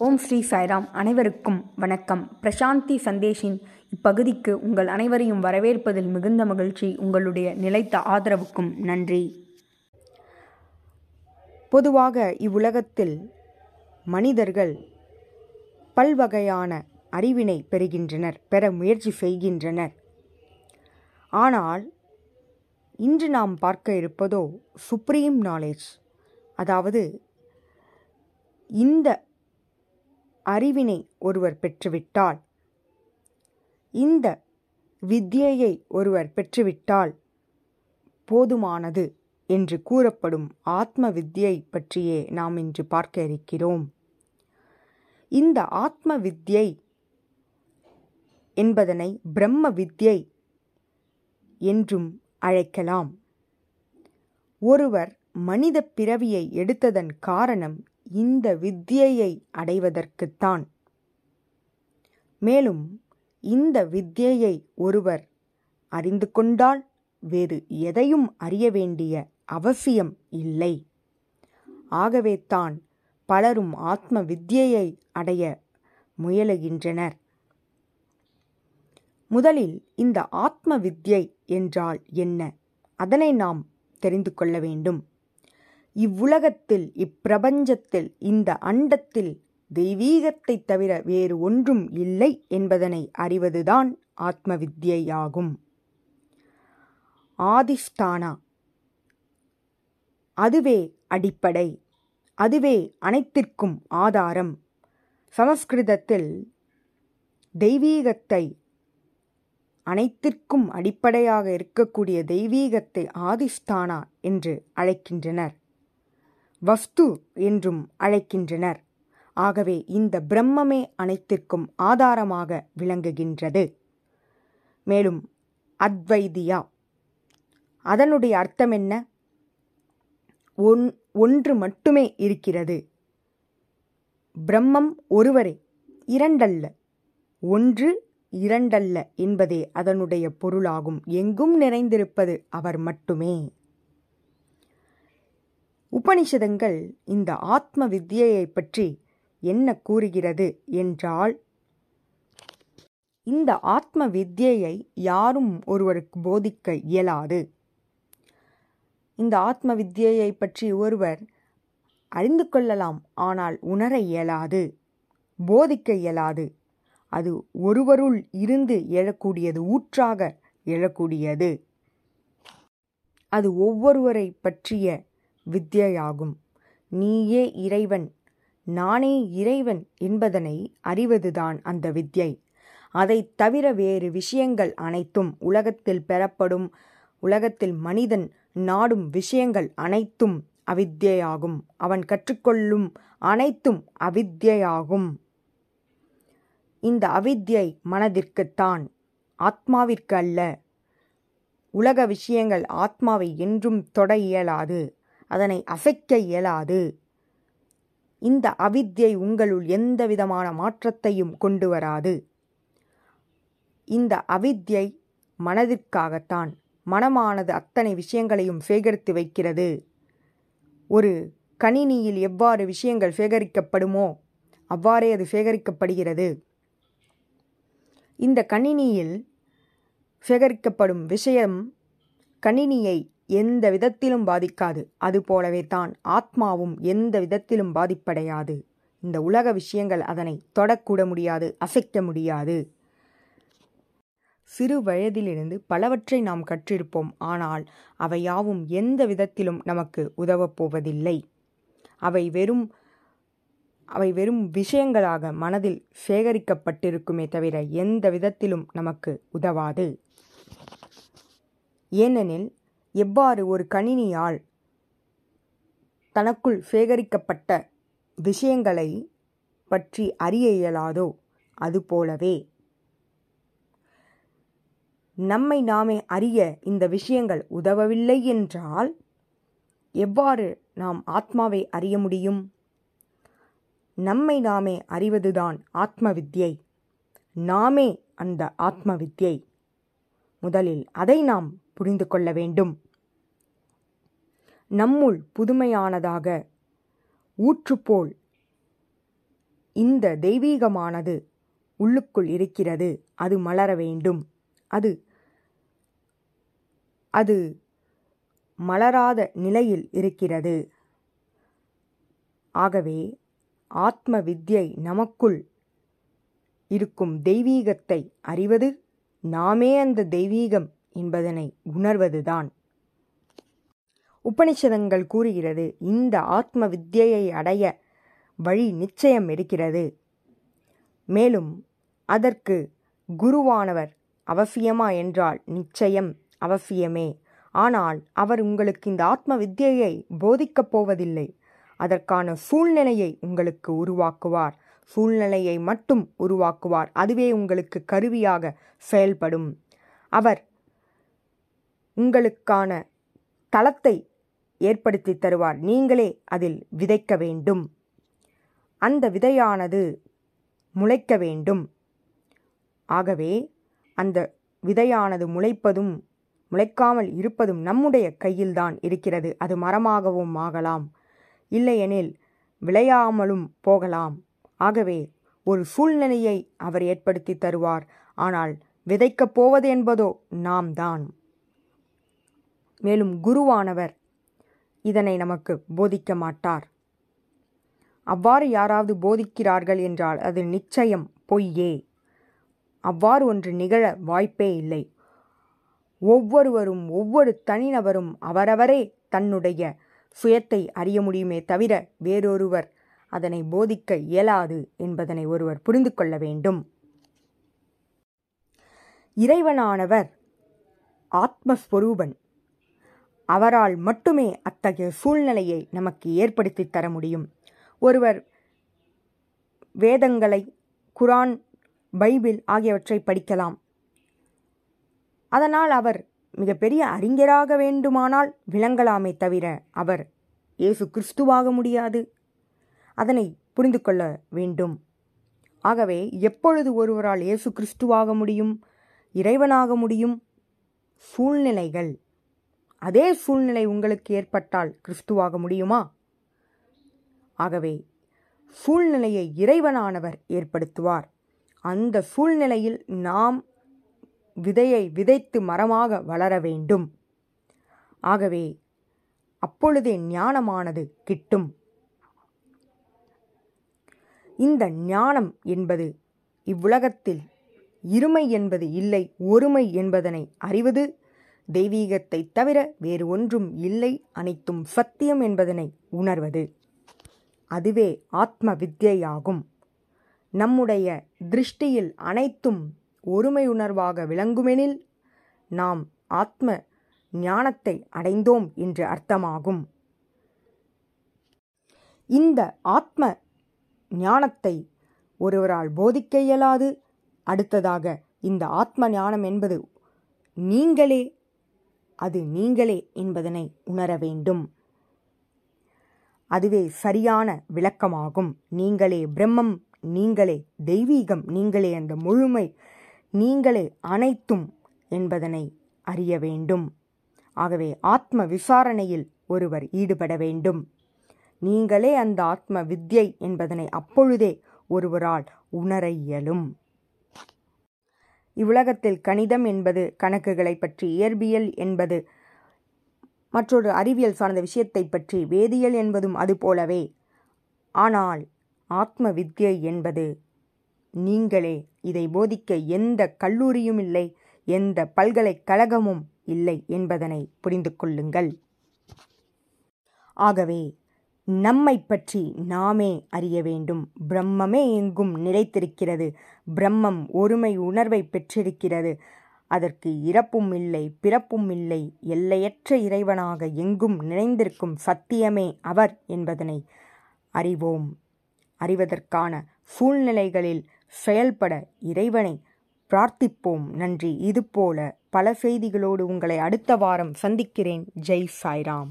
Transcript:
ஓம் ஸ்ரீ சாய்ராம் அனைவருக்கும் வணக்கம். பிரசாந்தி சந்தேஷின் இப்பகுதிக்கு உங்கள் அனைவரையும் வரவேற்பதில் மிகுந்த மகிழ்ச்சி உங்களுடைய நிலைத்த ஆதரவுக்கும் நன்றி. பொதுவாக இவ்வுலகத்தில் மனிதர்கள் பல்வகையான அறிவினை பெறுகின்றனர் பெற முயற்சி செய்கின்றனர். ஆனால் இன்று நாம் பார்க்க இருப்பதோ சுப்ரீம் நாலேஜ் அதாவது இந்த அறிவினை ஒருவர் பெற்றுவிட்டால். இந்த வித்யையை ஒருவர் பெற்றுவிட்டால் போதுமானது என்று கூறப்படும் ஆத்ம வித்யை பற்றியே நாம் இன்று பார்க்க இருக்கிறோம். இந்த ஆத்ம வித்யை என்பதனை பிரம்ம வித்யை என்றும் அழைக்கலாம். ஒருவர் மனித பிறவியை எடுத்ததன் காரணம் இந்த வித்தியையை அடைவதற்குத்தான். மேலும் இந்த வித்தியையை ஒருவர் அறிந்து கொண்டால் வேறு எதையும் அறிய வேண்டிய அவசியம் இல்லை. ஆகவே தான் பலரும் ஆத்ம வித்தியையை அடைய முயலுகின்றனர். முதலில் இந்த ஆத்ம வித்யை என்றால் என்ன? அதனை நாம் தெரிந்து கொள்ள வேண்டும். இவ்வுலகத்தில் இப்பிரபஞ்சத்தில் இந்த அண்டத்தில் தெய்வீகத்தை தவிர வேறு ஒன்றும் இல்லை என்பதனை அறிவதுதான் ஆத்ம வித்யாகும் ஆதிஷ்டானா. அதுவே அடிப்படை. அதுவே அனைத்திற்கும் ஆதாரம். சமஸ்கிருதத்தில் தெய்வீகத்தை அனைத்திற்கும் அடிப்படையாக இருக்கக்கூடிய தெய்வீகத்தை ஆதிஷ்தானா என்று அழைக்கின்றனர். வஸ்து என்றும் அழைக்கின்றனர். ஆகவே இந்த பிரம்மமே அனைத்திற்கும் ஆதாரமாக விளங்குகின்றது. மேலும் அத்வைதியா. அதனுடைய அர்த்தம் என்ன? ஒன் ஒன்று மட்டுமே இருக்கிறது. பிரம்மம் ஒருவரே இரண்டல்ல. ஒன்று இரண்டல்ல என்பதே அதனுடைய பொருளாகும். எங்கும் நிறைந்திருப்பது அவர் மட்டுமே. உபனிஷதங்கள் இந்த ஆத்ம வித்யையை பற்றி என்ன கூறுகிறது என்றால் இந்த ஆத்ம வித்யையை யாரும் ஒருவருக்கு போதிக்க இயலாது. இந்த ஆத்ம வித்யையை பற்றி ஒருவர் அறிந்து கொள்ளலாம் ஆனால் உணர இயலாது போதிக்க இயலாது. அது ஒருவருள் இருந்து எழக்கூடியது ஊற்றாக எழக்கூடியது. அது ஒவ்வொருவரை பற்றிய வித்யையாகும். நீயே இறைவன் நானே இறைவன் என்பதனை அறிவதுதான் அந்த வித்யை. அதைத் தவிர வேறு விஷயங்கள் அனைத்தும் உலகத்தில் பெறப்படும் உலகத்தில் மனிதன் நாடும் விஷயங்கள் அனைத்தும் அவித்யாகும் அவன் கற்றுக்கொள்ளும் அனைத்தும் அவித்யாகும் இந்த அவித்யை மனதிற்குத்தான் ஆத்மாவிற்கு அல்ல உலக விஷயங்கள் ஆத்மாவை என்றும் தொட இயலாது. அதனை அசைக்க இயலாது. இந்த அவித்யை உங்களுள் எந்த விதமான மாற்றத்தையும் கொண்டு வராது. இந்த அவித்யை மனதிற்காகத்தான் மனமானது அத்தனை விஷயங்களையும் சேகரித்து வைக்கிறது. ஒரு கணினியில் எவ்வாறு விஷயங்கள் சேகரிக்கப்படுமோ அவ்வாறே அது சேகரிக்கப்படுகிறது. இந்த கணினியில் சேகரிக்கப்படும் விஷயம் கணினியை எந்த விதத்திலும் பாதிக்காது. அதுபோலவே தான் ஆத்மாவும் எந்த விதத்திலும் பாதிப்படையாது. இந்த உலக விஷயங்கள் அதனை தொடக்கூட முடியாது அசைக்க முடியாது. சிறு வயதிலிருந்து பலவற்றை நாம் கற்றிருப்போம். ஆனால் அவை யாவும் எந்த விதத்திலும் நமக்கு உதவப் போவதில்லை. அவை வெறும் அவை வெறும் விஷயங்களாக மனதில் சேகரிக்கப்பட்டிருக்குமே தவிர எந்த விதத்திலும் நமக்கு உதவாது. ஏனெனில் எவ்வாறு ஒரு கணினியால் தனக்குள் சேகரிக்கப்பட்ட விஷயங்களை பற்றி அறிய இயலாதோ அதுபோலவே நம்மை நாமே அறிய இந்த விஷயங்கள் உதவவில்லை என்றால் எவ்வாறு நாம் ஆத்மாவை அறிய முடியும்? நம்மை நாமே அறிவதுதான் ஆத்ம வித்யை நாமே அந்த ஆத்ம வித்யை முதலில் அதை நாம் புரிந்து கொள்ள வேண்டும். நம்முள் புதுமையானதாக. ஊற்றுப்போல். இந்த தெய்வீகமானது உள்ளுக்குள் இருக்கிறது. அது மலர வேண்டும். அது அது மலராத நிலையில் இருக்கிறது. ஆகவே ஆத்ம வித்யை நமக்குள் இருக்கும் தெய்வீகத்தை அறிவது நாமே அந்த தெய்வீகம் என்பதனை உணர்வதுதான். உபனிஷதங்கள் கூறுகிறது இந்த ஆத்ம வித்தியை அடைய வழி நிச்சயம் இருக்கிறது. மேலும் அதற்கு குருவானவர் அவசியமா என்றால் நிச்சயம் அவசியமே. ஆனால் அவர் உங்களுக்கு இந்த ஆத்ம வித்தியை போதிக்கப் போவதில்லை. அதற்கான சூழ்நிலையை உங்களுக்கு உருவாக்குவார். சூழ்நிலையை மட்டும் உருவாக்குவார். அதுவே உங்களுக்கு கருவியாக செயல்படும். அவர் உங்களுக்கான தளத்தை ஏற்படுத்தி தருவார். நீங்களே அதில் விதைக்க வேண்டும். அந்த விதையானது முளைக்க வேண்டும். ஆகவே அந்த விதையானது முளைப்பதும் முளைக்காமல் இருப்பதும் நம்முடைய கையில்தான் இருக்கிறது. அது மரமாகவும் ஆகலாம். இல்லையெனில் விளையாமலும் போகலாம். ஆகவே ஒரு சூழ்நிலையை அவர் ஏற்படுத்தி தருவார். ஆனால் விதைக்கப் போவது என்பதோ நாம் தான் மேலும் குருவானவர் இதனை நமக்கு போதிக்க மாட்டார். அவ்வாறு யாராவது போதிக்கிறார்கள் என்றால் அது நிச்சயம் பொய்யே. அவ்வாறு ஒன்று நிகழ வாய்ப்பே இல்லை. ஒவ்வொருவரும் ஒவ்வொரு தனிநபரும் அவரவரே தன்னுடைய சுயத்தை அறிய முடியுமே தவிர வேறொருவர் அதனை போதிக்க இயலாது என்பதனை ஒருவர் புரிந்து கொள்ள வேண்டும். இறைவனானவர் ஆத்மஸ்வரூபன். அவரால் மட்டுமே அத்தகைய சூழ்நிலையை நமக்கு ஏற்படுத்தி தர முடியும். ஒருவர் வேதங்களை குரான் பைபிள் ஆகியவற்றை படிக்கலாம். அதனால் அவர் மிகப்பெரிய அறிஞராக வேண்டுமானால் விளங்கலாமே தவிர அவர் இயேசு கிறிஸ்துவாக முடியாது. அதனை புரிந்து கொள்ள வேண்டும். ஆகவே எப்பொழுது ஒருவரால் இயேசு கிறிஸ்துவாக முடியும் இறைவனாக முடியும்? சூழ்நிலைகள். அதே சூழ்நிலை உங்களுக்கு ஏற்பட்டால் கிறிஸ்துவாக முடியுமா? ஆகவே சூழ்நிலையை இறைவனானவர் ஏற்படுத்துவார். அந்த சூழ்நிலையில் நாம் விதையை விதைத்து மரமாக வளர வேண்டும். ஆகவே அப்பொழுதே ஞானமானது கிட்டும். இந்த ஞானம் என்பது இவ்வுலகத்தில் இருமை என்பது இல்லை ஒருமை என்பதனை அறிவது தெய்வீகத்தை தவிர வேறு ஒன்றும் இல்லை. அனைத்தும் சத்தியம் என்பதனை உணர்வது அதுவே ஆத்ம வித்யாகும் நம்முடைய திருஷ்டியில் அனைத்தும் ஒருமை உணர்வாக விளங்குமெனில் நாம் ஆத்ம ஞானத்தை அடைந்தோம் என்று அர்த்தமாகும். இந்த ஆத்ம ஞானத்தை ஒருவரால் போதிக்க இயலாது. அடுத்ததாக இந்த ஆத்ம ஞானம் என்பது நீங்களே அது நீங்களே என்பதனை உணர வேண்டும். அதுவே சரியான விளக்கமாகும். நீங்களே பிரம்மம் நீங்களே தெய்வீகம் நீங்களே அந்த முழுமை நீங்களே அனைத்தும் என்பதனை அறிய வேண்டும். ஆகவே ஆத்ம விசாரணையில் ஒருவர் ஈடுபட வேண்டும். நீங்களே அந்த ஆத்ம வித்யை என்பதனை அப்பொழுதே ஒருவரால் உணர இயலும். இவ்வுலகத்தில் கணிதம் என்பது கணக்குகளை பற்றி இயற்பியல் என்பது மற்றொரு அறிவியல் சார்ந்த விஷயத்தை பற்றி வேதியியல் என்பதும் அதுபோலவே ஆனால் ஆத்ம வித்யை என்பது நீங்களே இதை போதிக்க எந்த கல்லூரியும் இல்லை எந்த பல்கலைக்கழகமும் இல்லை என்பதனை புரிந்து கொள்ளுங்கள். ஆகவே நம்மை பற்றி நாமே அறிய வேண்டும். பிரம்மமே எங்கும் நிலைத்திருக்கிறது. பிரம்மம் ஒருமை உணர்வை பெற்றிருக்கிறது. அதற்கு இறப்பும் இல்லை பிறப்பும் இல்லை. எல்லையற்ற இறைவனாக எங்கும் நிறைந்திருக்கும் சத்தியமே அவர் என்பதனை அறிவோம். அறிவதற்கான சூழ்நிலைகளில் செயல்பட இறைவனை பிரார்த்திப்போம். நன்றி. இதுபோல பல செய்திகளோடு உங்களை அடுத்த வாரம் சந்திக்கிறேன். ஜெய் சாய்ராம்.